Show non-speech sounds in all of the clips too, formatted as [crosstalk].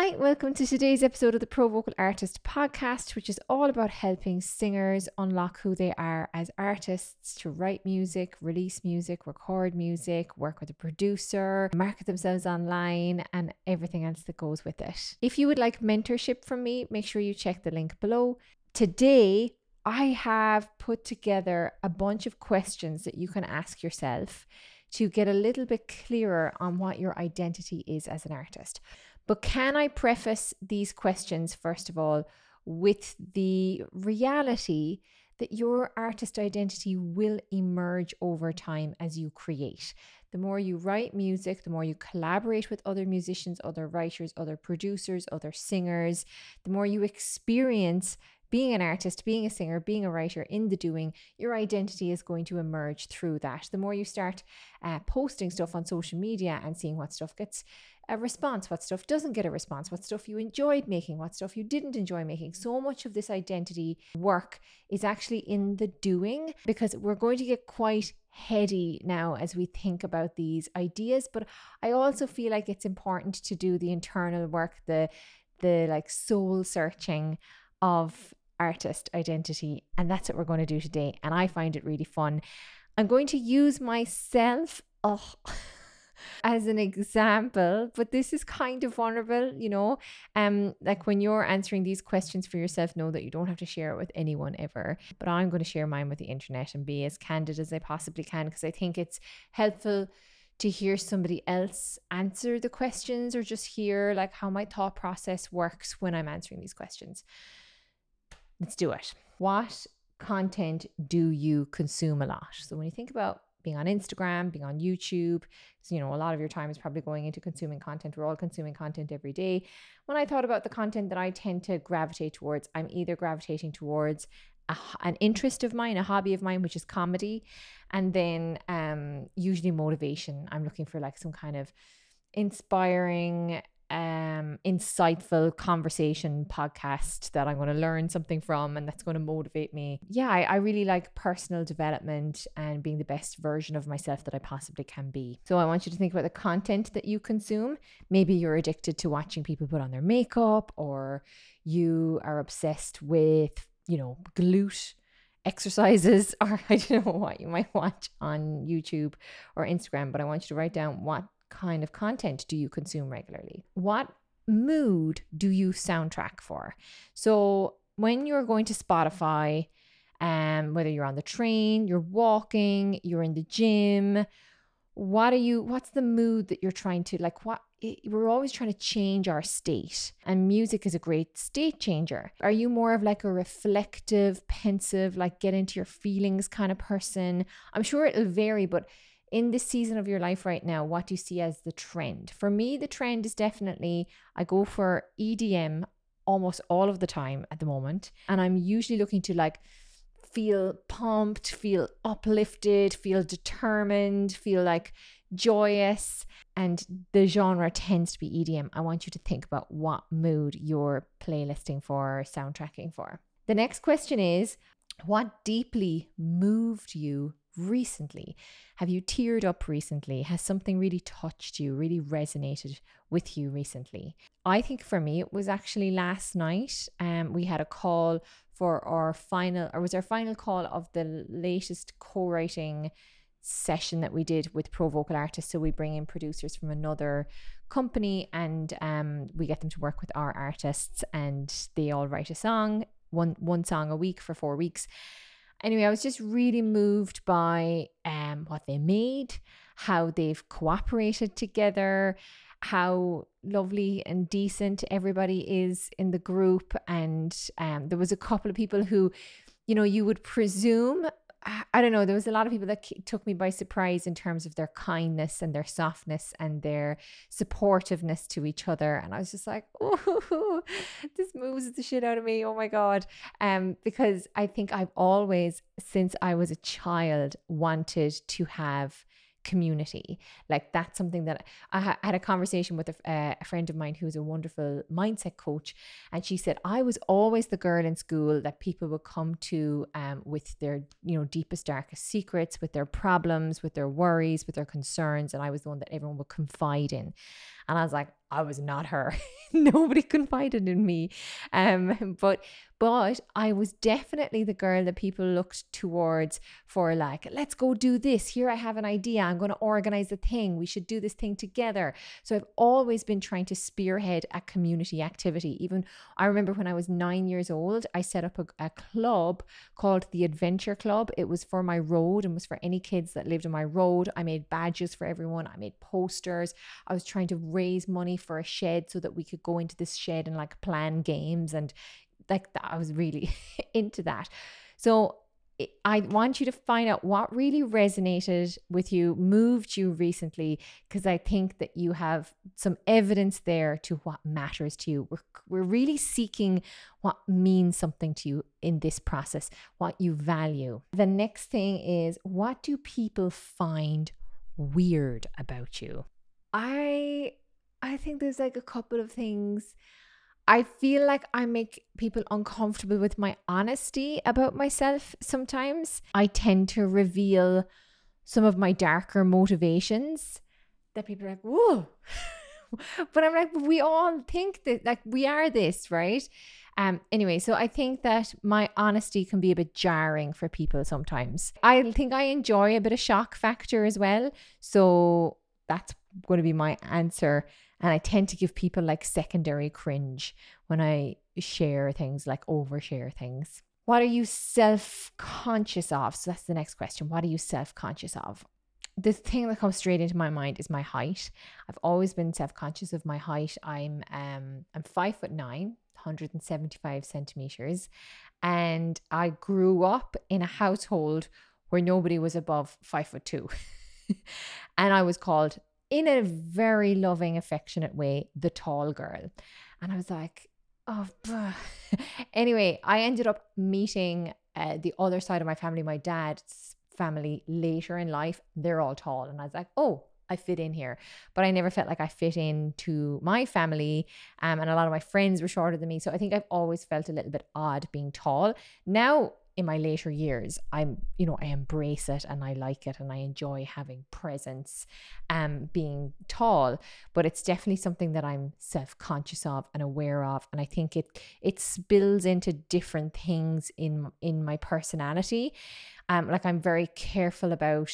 Hi, welcome to today's episode of the Pro Vocal Artist podcast, which is all about helping singers unlock who they are as artists to write music, release music, record music, work with a producer, market themselves online, and everything else that goes with it. If you would like mentorship from me, make sure you check the link below. Today, I have put together a bunch of questions that you can ask yourself to get a little bit clearer on what your identity is as an artist. But can I preface these questions, first of all, with the reality that your artist identity will emerge over time as you create. The more you write music, the more you collaborate with other musicians, other writers, other producers, other singers, the more you experience being an artist, being a singer, being a writer in the doing, your identity is going to emerge through that. The more you start uh, posting stuff on social media and seeing what stuff gets a response, what stuff doesn't get a response, what stuff you enjoyed making, what stuff you didn't enjoy making. So much of this identity work is actually in the doing because we're going to get quite heady now as we think about these ideas. But I also feel like it's important to do the internal work, the the like soul searching of artist identity. And that's what we're going to do today. And I find it really fun. I'm going to use myself. Oh, [laughs] as an example, but this is kind of vulnerable, you know. Um, like when you're answering these questions for yourself, know that you don't have to share it with anyone ever. But I'm going to share mine with the internet and be as candid as I possibly can because I think it's helpful to hear somebody else answer the questions or just hear like how my thought process works when I'm answering these questions. Let's do it. What content do you consume a lot? So when you think about being on Instagram, being on YouTube. So, you know, a lot of your time is probably going into consuming content. We're all consuming content every day. When I thought about the content that I tend to gravitate towards, I'm either gravitating towards a, an interest of mine, a hobby of mine, which is comedy, and then um, usually motivation. I'm looking for like some kind of inspiring um insightful conversation podcast that I'm going to learn something from and that's going to motivate me. Yeah, I, I, really like personal development and being the best version of myself that I possibly can be. So I want you to think about the content that you consume. Maybe you're addicted to watching people put on their makeup or you are obsessed with, you know, glute exercises [laughs] or I don't know what you might watch on YouTube or Instagram, but I want you to write down what kind of content do you consume regularly? What mood do you soundtrack for? So when you're going to Spotify, um, whether you're on the train, you're walking, you're in the gym, what are you what's the mood that you're trying to like what we're always trying to change our state and music is a great state changer are you more of like a reflective pensive like get into your feelings kind of person i'm sure it'll vary but in this season of your life right now, what do you see as the trend? For me, the trend is definitely I go for EDM almost all of the time at the moment. And I'm usually looking to like feel pumped, feel uplifted, feel determined, feel like joyous. And the genre tends to be EDM. I want you to think about what mood you're playlisting for, soundtracking for. The next question is what deeply moved you recently? Have you teared up recently? Has something really touched you, really resonated with you recently? I think for me, it was actually last night. Um, we had a call for our final, or was our final call of the latest co-writing session that we did with pro vocal artists. So we bring in producers from another company and um, we get them to work with our artists and they all write a song, one one song a week for four weeks. Anyway, I was just really moved by um, what they made, how they've cooperated together, how lovely and decent everybody is in the group. And um, there was a couple of people who, you know, you would presume I don't know, there was a lot of people that took me by surprise in terms of their kindness and their softness and their supportiveness to each other. And I was just like, [laughs] oh, this moves the shit out of me. Oh my God. Um, because I think I've always, since I was a child, wanted to have community. Like that's something that I ha- had a conversation with a, uh, a friend of mine who's a wonderful mindset coach, and she said I was always the girl in school that people would come to um, with their you know deepest darkest secrets, with their problems, with their worries, with their concerns, and I was the one that everyone would confide in. And I was like, I was not her. [laughs] Nobody confided in me. Um, but but I was definitely the girl that people looked towards for like, let's go do this. Here I have an idea. I'm going to organize a thing. We should do this thing together. So I've always been trying to spearhead a community activity. Even I remember when I was nine years old, I set up a, a club called the Adventure Club. It was for my road and was for any kids that lived on my road. I made badges for everyone. I made posters. I was trying to raise money for a shed so that we could go into this shed and like plan games and like that. I was really [laughs] into that. So I want you to find out what really resonated with you, moved you recently, because I think that you have some evidence there to what matters to you. We're, we're really seeking what means something to you in this process, what you value. The next thing is what do people find weird about you? I I think there's like a couple of things I feel like I make people uncomfortable with my honesty about myself sometimes. I tend to reveal some of my darker motivations that people are like, whoa. [laughs] but I'm like, we all think that, like, we are this, right? Um, anyway, so I think that my honesty can be a bit jarring for people sometimes. I think I enjoy a bit of shock factor as well. So that's going to be my answer and I tend to give people like secondary cringe when I share things, like overshare things. What are you self conscious of? So that's the next question. What are you self conscious of? The thing that comes straight into my mind is my height. I've always been self conscious of my height. I'm um I'm five foot nine, 175 centimeters, and I grew up in a household where nobody was above five foot two. [laughs] and I was called in a very loving, affectionate way, the tall girl. And I was like, oh, [laughs] anyway, I ended up meeting uh, the other side of my family, my dad's family, later in life. They're all tall. And I was like, oh, I fit in here. But I never felt like I fit into my family. Um, and a lot of my friends were shorter than me. So I think I've always felt a little bit odd being tall. Now in my later years i'm you know i embrace it and i like it and i enjoy having presence um being tall but it's definitely something that i'm self-conscious of and aware of and i think it it spills into different things in in my personality um like i'm very careful about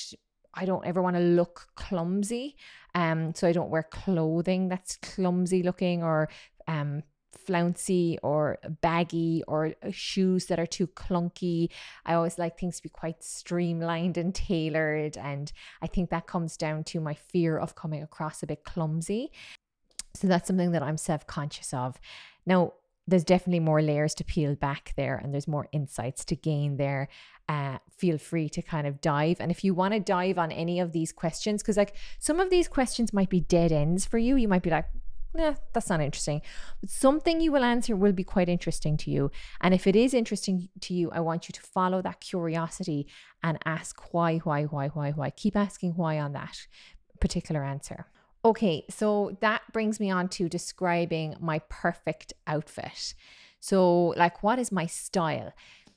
I don't ever want to look clumsy. Um, so I don't wear clothing that's clumsy looking or um flouncy or baggy or uh, shoes that are too clunky. I always like things to be quite streamlined and tailored. And I think that comes down to my fear of coming across a bit clumsy. So that's something that I'm self conscious of. Now, there's definitely more layers to peel back there and there's more insights to gain there. Uh, feel free to kind of dive. And if you want to dive on any of these questions, because like some of these questions might be dead ends for you, you might be like, yeah, that's not interesting. But something you will answer will be quite interesting to you. And if it is interesting to you, I want you to follow that curiosity and ask why, why, why, why, why. Keep asking why on that particular answer. Okay, so that brings me on to describing my perfect outfit. So, like, what is my style?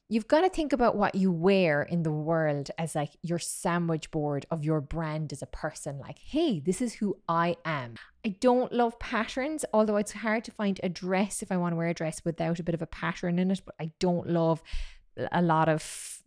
You've got to think about what you wear in the world as like your sandwich board of your brand as a person. Like, hey, this is who I am. I don't love patterns, although it's hard to find a dress if I want to wear a dress without a bit of a pattern in it, but I don't love a lot of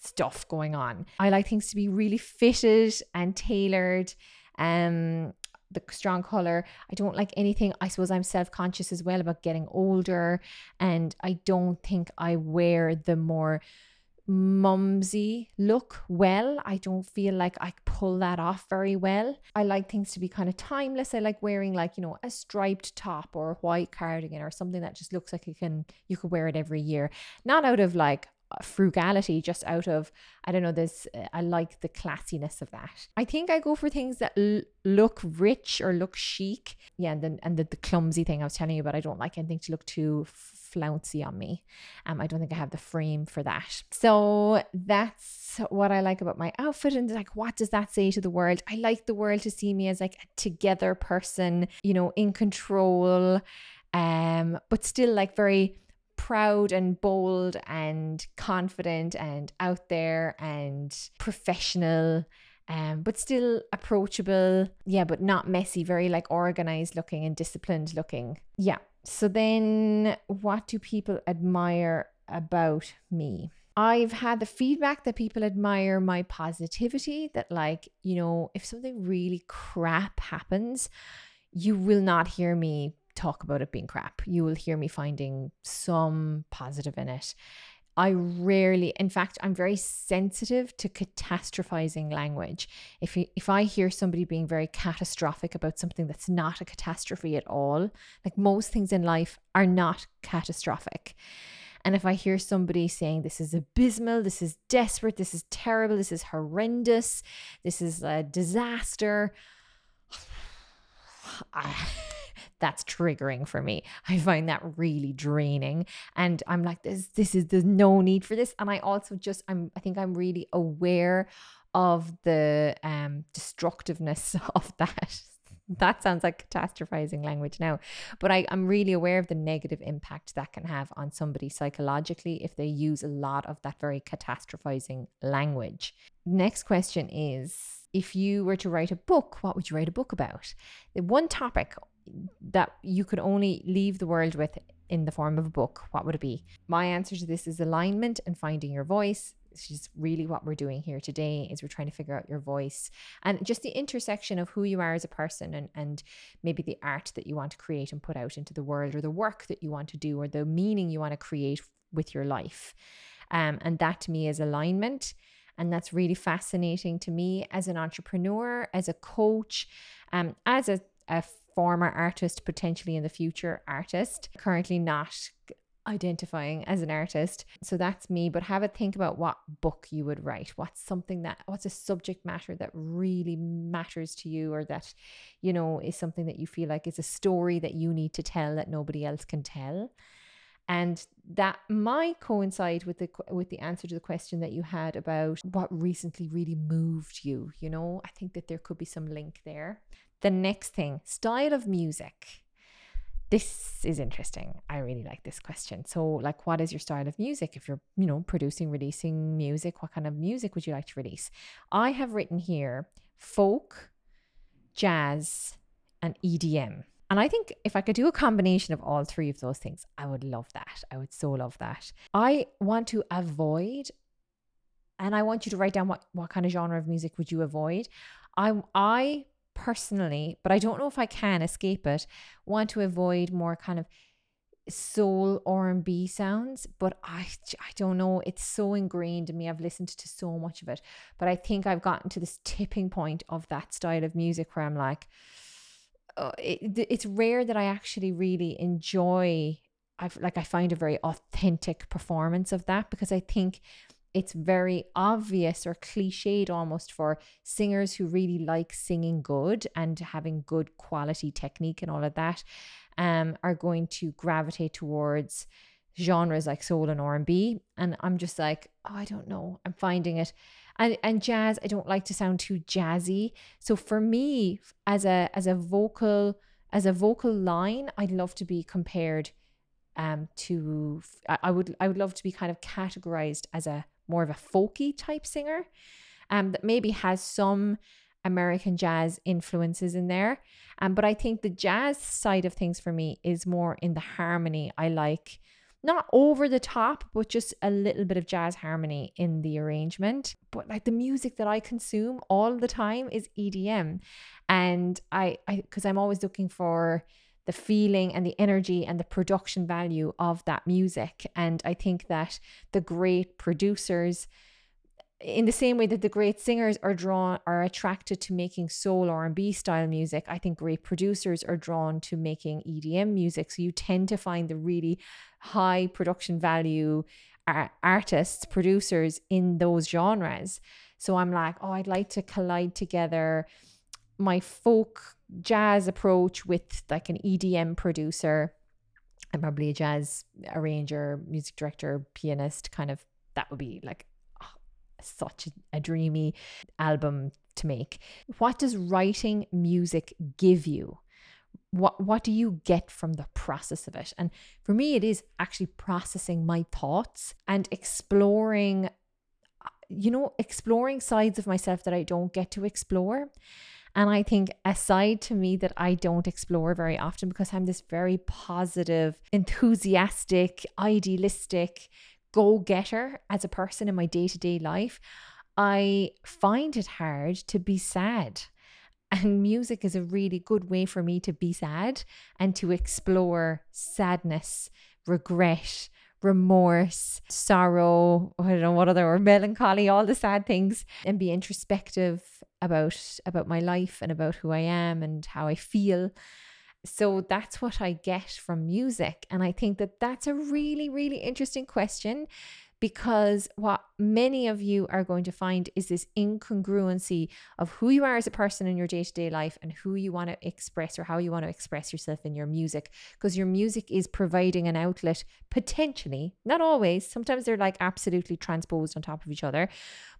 stuff going on. I like things to be really fitted and tailored. Um, the strong color. I don't like anything. I suppose I'm self conscious as well about getting older, and I don't think I wear the more mumsy look well. I don't feel like I pull that off very well. I like things to be kind of timeless. I like wearing like, you know, a striped top or a white cardigan or something that just looks like you can you could wear it every year. Not out of like frugality just out of i don't know this uh, i like the classiness of that. I think i go for things that l- look rich or look chic. Yeah and then and the, the clumsy thing i was telling you about i don't like anything to look too flouncy on me. Um i don't think i have the frame for that. So that's what i like about my outfit and like what does that say to the world? I like the world to see me as like a together person you know in control um but still like very proud and bold and confident and out there and professional um, but still approachable. Yeah, but not messy, very like organized looking and disciplined looking. Yeah. So then what do people admire about me? I've had the feedback that people admire my positivity, that, like, you know, if something really crap happens, you will not hear me talk about it being crap. You will hear me finding some positive in it. I rarely, in fact, I'm very sensitive to catastrophizing language. If you, if I hear somebody being very catastrophic about something that's not a catastrophe at all, like most things in life are not catastrophic. And if I hear somebody saying this is abysmal, this is desperate, this is terrible, this is horrendous, this is a disaster, [sighs] that's triggering for me. I find that really draining. And I'm like, this, this is, there's no need for this. And I also just, I'm, I think I'm really aware of the um, destructiveness [laughs] of that. That sounds like catastrophizing language now, but I, I'm really aware of the negative impact that can have on somebody psychologically if they use a lot of that very catastrophizing language. Next question is if you were to write a book, what would you write a book about? The one topic that you could only leave the world with in the form of a book, what would it be? My answer to this is alignment and finding your voice. Which is really what we're doing here today is we're trying to figure out your voice and just the intersection of who you are as a person and, and maybe the art that you want to create and put out into the world or the work that you want to do or the meaning you want to create with your life. Um, and that to me is alignment. And that's really fascinating to me as an entrepreneur, as a coach, um, as a, a former artist, potentially in the future artist, currently not identifying as an artist. So that's me, but have a think about what book you would write. What's something that what's a subject matter that really matters to you or that you know is something that you feel like is a story that you need to tell that nobody else can tell. And that might coincide with the with the answer to the question that you had about what recently really moved you, you know? I think that there could be some link there. The next thing, style of music. This is interesting. I really like this question. So, like, what is your style of music? If you're, you know, producing, releasing music, what kind of music would you like to release? I have written here folk, jazz, and EDM. And I think if I could do a combination of all three of those things, I would love that. I would so love that. I want to avoid, and I want you to write down what, what kind of genre of music would you avoid. I I personally, but I don't know if I can escape it, want to avoid more kind of soul R&B sounds, but I I don't know, it's so ingrained in me. I've listened to so much of it, but I think I've gotten to this tipping point of that style of music where I'm like uh, it, it's rare that I actually really enjoy I've like I find a very authentic performance of that because I think it's very obvious or cliched almost for singers who really like singing good and having good quality technique and all of that um, are going to gravitate towards genres like soul and R&B and I'm just like oh I don't know I'm finding it and and jazz I don't like to sound too jazzy so for me as a as a vocal as a vocal line I'd love to be compared um to I would I would love to be kind of categorized as a more of a folky type singer um, that maybe has some American jazz influences in there. Um, but I think the jazz side of things for me is more in the harmony. I like not over the top, but just a little bit of jazz harmony in the arrangement. But like the music that I consume all the time is EDM. And I, I, because I'm always looking for the feeling and the energy and the production value of that music. And I think that the great producers, in the same way that the great singers are drawn are attracted to making soul R&B style music, I think great producers are drawn to making EDM music. So you tend to find the really high production value artists, producers in those genres. So I'm like, oh, I'd like to collide together my folk jazz approach with like an EDM producer and probably a jazz arranger, music director, pianist kind of that would be like such a, dreamy album to make. What does writing music give you? What what do you get from the process of it? And for me it is actually processing my thoughts and exploring uh, you know, exploring sides of myself that I don't get to explore. And I think a side to me that I don't explore very often because I'm this very positive, enthusiastic, idealistic go getter as a person in my day to day life, I find it hard to be sad. And music is a really good way for me to be sad and to explore sadness, regret, remorse, sorrow, I don't know what other or melancholy, all the sad things, and be introspective about about my life and about who I am and how I feel. So that's what I get from music. And I think that that's a really, really interesting question because what many of you are going to find is this incongruency of who you are as a person in your day to day life and who you want to express or how you want to express yourself in your music. Because your music is providing an outlet, potentially, not always, sometimes they're like absolutely transposed on top of each other,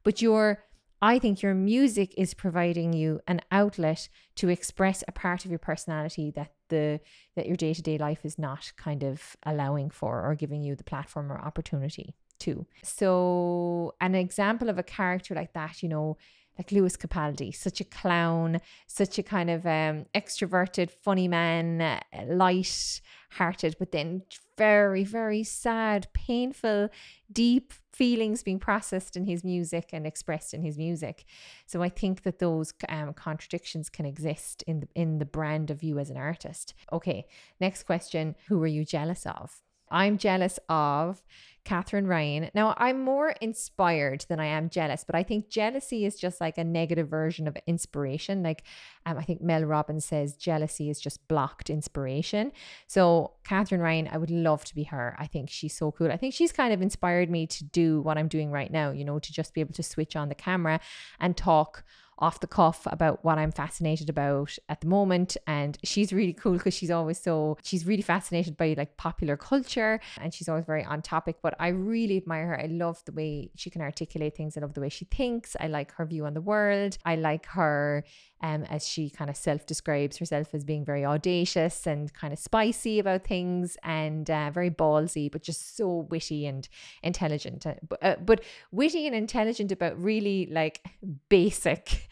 but your I think your music is providing you an outlet to express a part of your personality that the that your day-to-day life is not kind of allowing for or giving you the platform or opportunity to. So, an example of a character like that, you know, like Lewis Capaldi, such a clown, such a kind of um, extroverted, funny man, uh, light hearted, but then very, very sad, painful, deep feelings being processed in his music and expressed in his music. So I think that those um, contradictions can exist in the, in the brand of you as an artist. Okay, next question Who are you jealous of? I'm jealous of Katherine Ryan. Now, I'm more inspired than I am jealous, but I think jealousy is just like a negative version of inspiration. Like, um, I think Mel Robbins says jealousy is just blocked inspiration. So, Katherine Ryan, I would love to be her. I think she's so cool. I think she's kind of inspired me to do what I'm doing right now, you know, to just be able to switch on the camera and talk off the cuff about what I'm fascinated about at the moment. And she's really cool because she's always so, she's really fascinated by like popular culture and she's always very on topic. But I really admire her. I love the way she can articulate things. I love the way she thinks. I like her view on the world. I like her um, as she kind of self describes herself as being very audacious and kind of spicy about things and uh, very ballsy, but just so witty and intelligent. Uh, but, uh, but witty and intelligent about really like [laughs] basic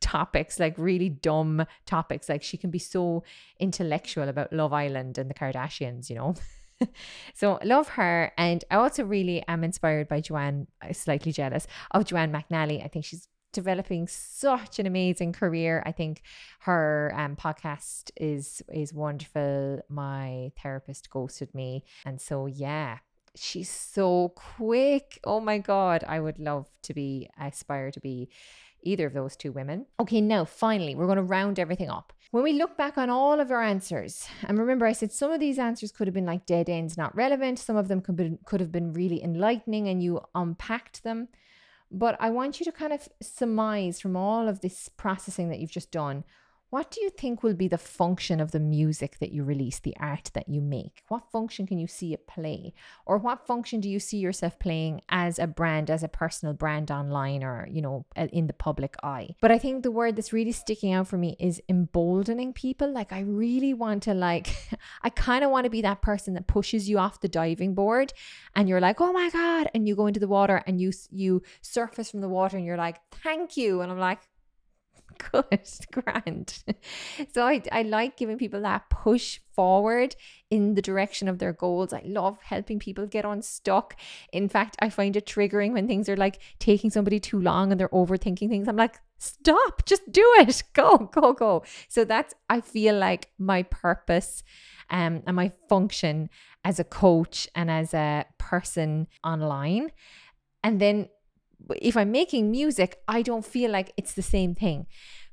topics, like really dumb topics. Like she can be so intellectual about Love Island and the Kardashians, you know. [laughs] so I love her and i also really am inspired by joanne uh, slightly jealous of joanne mcnally i think she's developing such an amazing career. I think her um, podcast is is wonderful. My therapist ghosted me, and so yeah, she's so quick. Oh my god, I would love to be aspire to be either of those two women. Okay, now finally, we're going to round everything up. When we look back on all of our answers, and remember, I said some of these answers could have been like dead ends, not relevant. Some of them could, be, could have been really enlightening, and you unpacked them. But I want you to kind of surmise from all of this processing that you've just done what do you think will be the function of the music that you release, the art that you make? What function can you see it play? Or what function do you see yourself playing as a brand, as a personal brand online or, you know, in the public eye? But I think the word that's really sticking out for me is emboldening people. Like, I really want to, like, [laughs] I kind of want to be that person that pushes you off the diving board and you're like, oh my God. And you go into the water and you, you surface from the water and you're like, thank you. And I'm like, [laughs] good, grand. so I, I like giving people that push forward in the direction of their goals. I love helping people get unstuck. In fact, I find it triggering when things are like taking somebody too long and they're overthinking things. I'm like, stop, just do it. [laughs] Go, go, go. So that's, I feel like my purpose um, and my function as a coach and as a person online. And then if I'm making music, I don't feel like it's the same thing.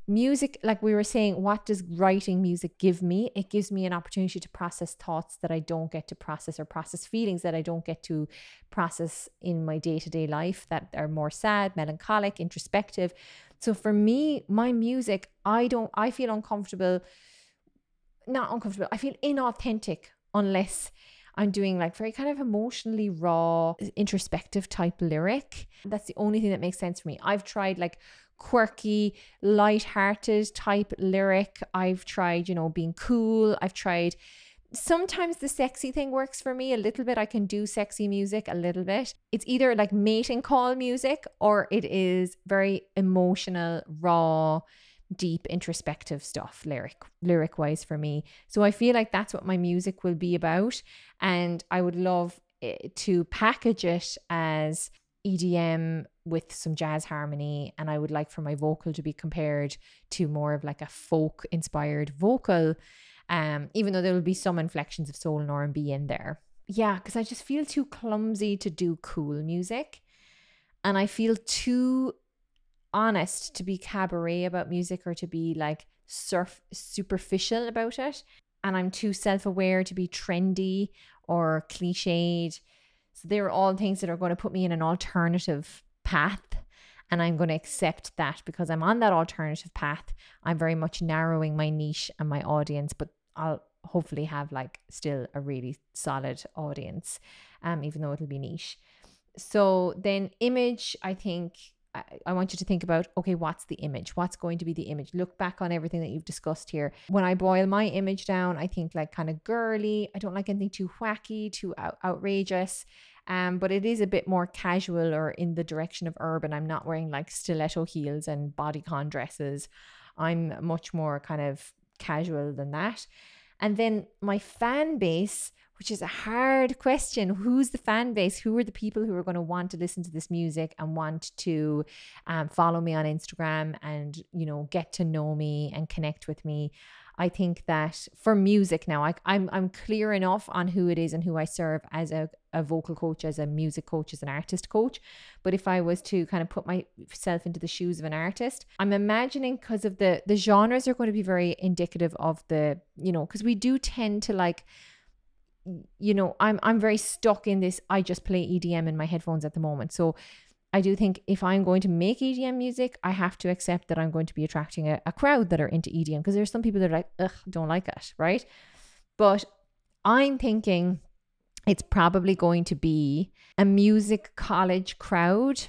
Music, like we were saying, what does writing music give me? It gives me an opportunity to process thoughts that I don't get to process or process feelings that I don't get to process in my day to day life that are more sad, melancholic, introspective. So for me, my music, I don't, I feel uncomfortable, not uncomfortable, I feel inauthentic unless I'm doing like very kind of emotionally raw, introspective type lyric. That's the only thing that makes sense for me. I've tried like quirky, light-hearted type lyric. I've tried, you know, being cool. I've tried sometimes the sexy thing works for me a little bit. I can do sexy music a little bit. It's either like mating call music or it is very emotional, raw, deep introspective stuff lyric lyric wise for me. So I feel like that's what my music will be about and I would love eh, to package it as EDM with some jazz harmony and I would like for my vocal to be compared to more of like a folk inspired vocal um, even though there will be some inflections of soul and R&B in there. Yeah, because I just feel too clumsy to do cool music. And I feel too honest to be cabaret about music or to be like surf superficial about it. And I'm too self-aware to be trendy or cliched. So they're all things that are going to put me in an alternative path. And I'm going to accept that because I'm on that alternative path. I'm very much narrowing my niche and my audience, but I'll hopefully have like still a really solid audience, um, even though it'll be niche. So then image, I think I, I want you to think about okay, what's the image? What's going to be the image? Look back on everything that you've discussed here. When I boil my image down, I think like kind of girly. I don't like anything too wacky, too out- outrageous. Um, but it is a bit more casual or in the direction of urban. I'm not wearing like stiletto heels and bodycon dresses. I'm much more kind of casual than that. And then my fan base, which is a hard question. Who's the fan base? Who are the people who are going to want to listen to this music and want to um, follow me on Instagram and, you know, get to know me and connect with me? I think that for music now, I, I'm I'm clear enough on who it is and who I serve as a, a vocal coach, as a music coach, as an artist coach. But if I was to kind of put myself into the shoes of an artist, I'm imagining because of the the genres are going to be very indicative of the you know because we do tend to like you know i'm i'm very stuck in this i just play edm in my headphones at the moment so I do think if I'm going to make EDM music, I have to accept that I'm going to be attracting a, a crowd that are into EDM because there's some people that are like, ugh, don't like it, right? But I'm thinking it's probably going to be a music college crowd.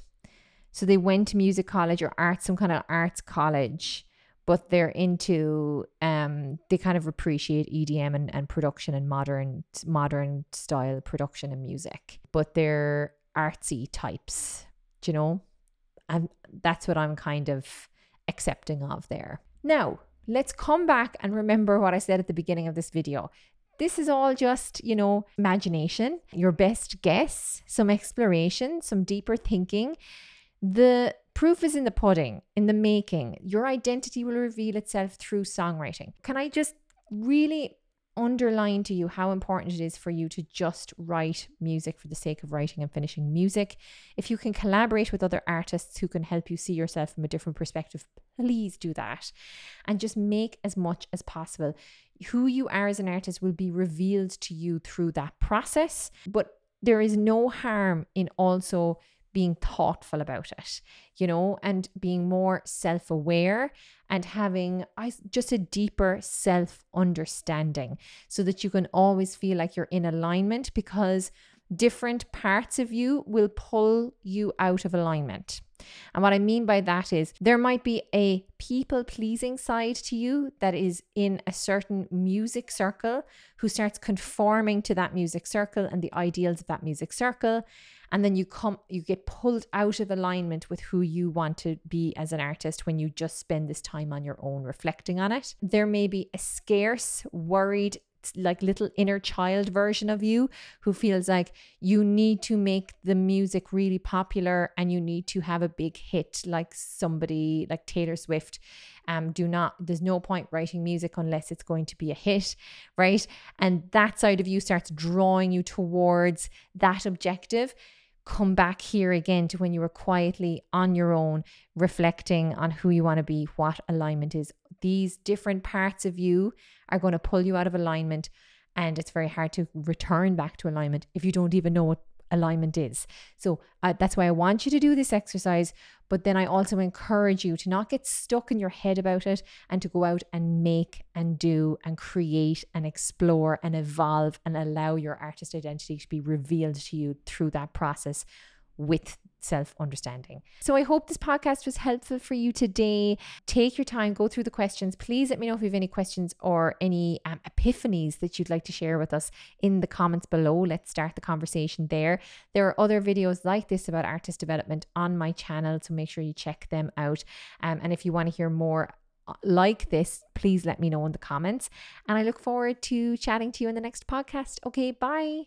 So they went to music college or arts, some kind of arts college, but they're into um they kind of appreciate EDM and, and production and modern modern style production and music. But they're artsy types you know? And that's what I'm kind of accepting of there. Now, let's come back and remember what I said at the beginning of this video. This is all just, you know, imagination, your best guess, some exploration, some deeper thinking. The proof is in the pudding, in the making. Your identity will reveal itself through songwriting. Can I just really underline to you how important it is for you to just write music for the sake of writing and finishing music. If you can collaborate with other artists who can help you see yourself from a different perspective, please do that and just make as much as possible. Who you are as an artist will be revealed to you through that process, but there is no harm in also being thoughtful about it, you know, and being more self aware and having just a deeper self understanding so that you can always feel like you're in alignment because different parts of you will pull you out of alignment. And what I mean by that is there might be a people pleasing side to you that is in a certain music circle who starts conforming to that music circle and the ideals of that music circle and then you come you get pulled out of alignment with who you want to be as an artist when you just spend this time on your own reflecting on it there may be a scarce worried like little inner child version of you who feels like you need to make the music really popular and you need to have a big hit like somebody like Taylor Swift. Um do not there's no point writing music unless it's going to be a hit right? And that side of you starts drawing you towards that objective. Come back here again to when you were quietly on your own, reflecting on who you want to be, what alignment is. These different parts of you are going to pull you out of alignment, and it's very hard to return back to alignment if you don't even know what alignment is. So uh, that's why I want you to do this exercise. But then I also encourage you to not get stuck in your head about it and to go out and make and do and create and explore and evolve and allow your artist identity to be revealed to you through that process with self understanding. So I hope this podcast was helpful for you today. Take your time, go through the questions. Please let me know if you have any questions or any um, epiphanies that you'd like to share with us in the comments below. Let's start the conversation there. There are other videos like this about artist development on my channel, so make sure you check them out. Um, and if you want to hear more uh, like this, please let me know in the comments. And I look forward to chatting to you in the next podcast. Okay, bye.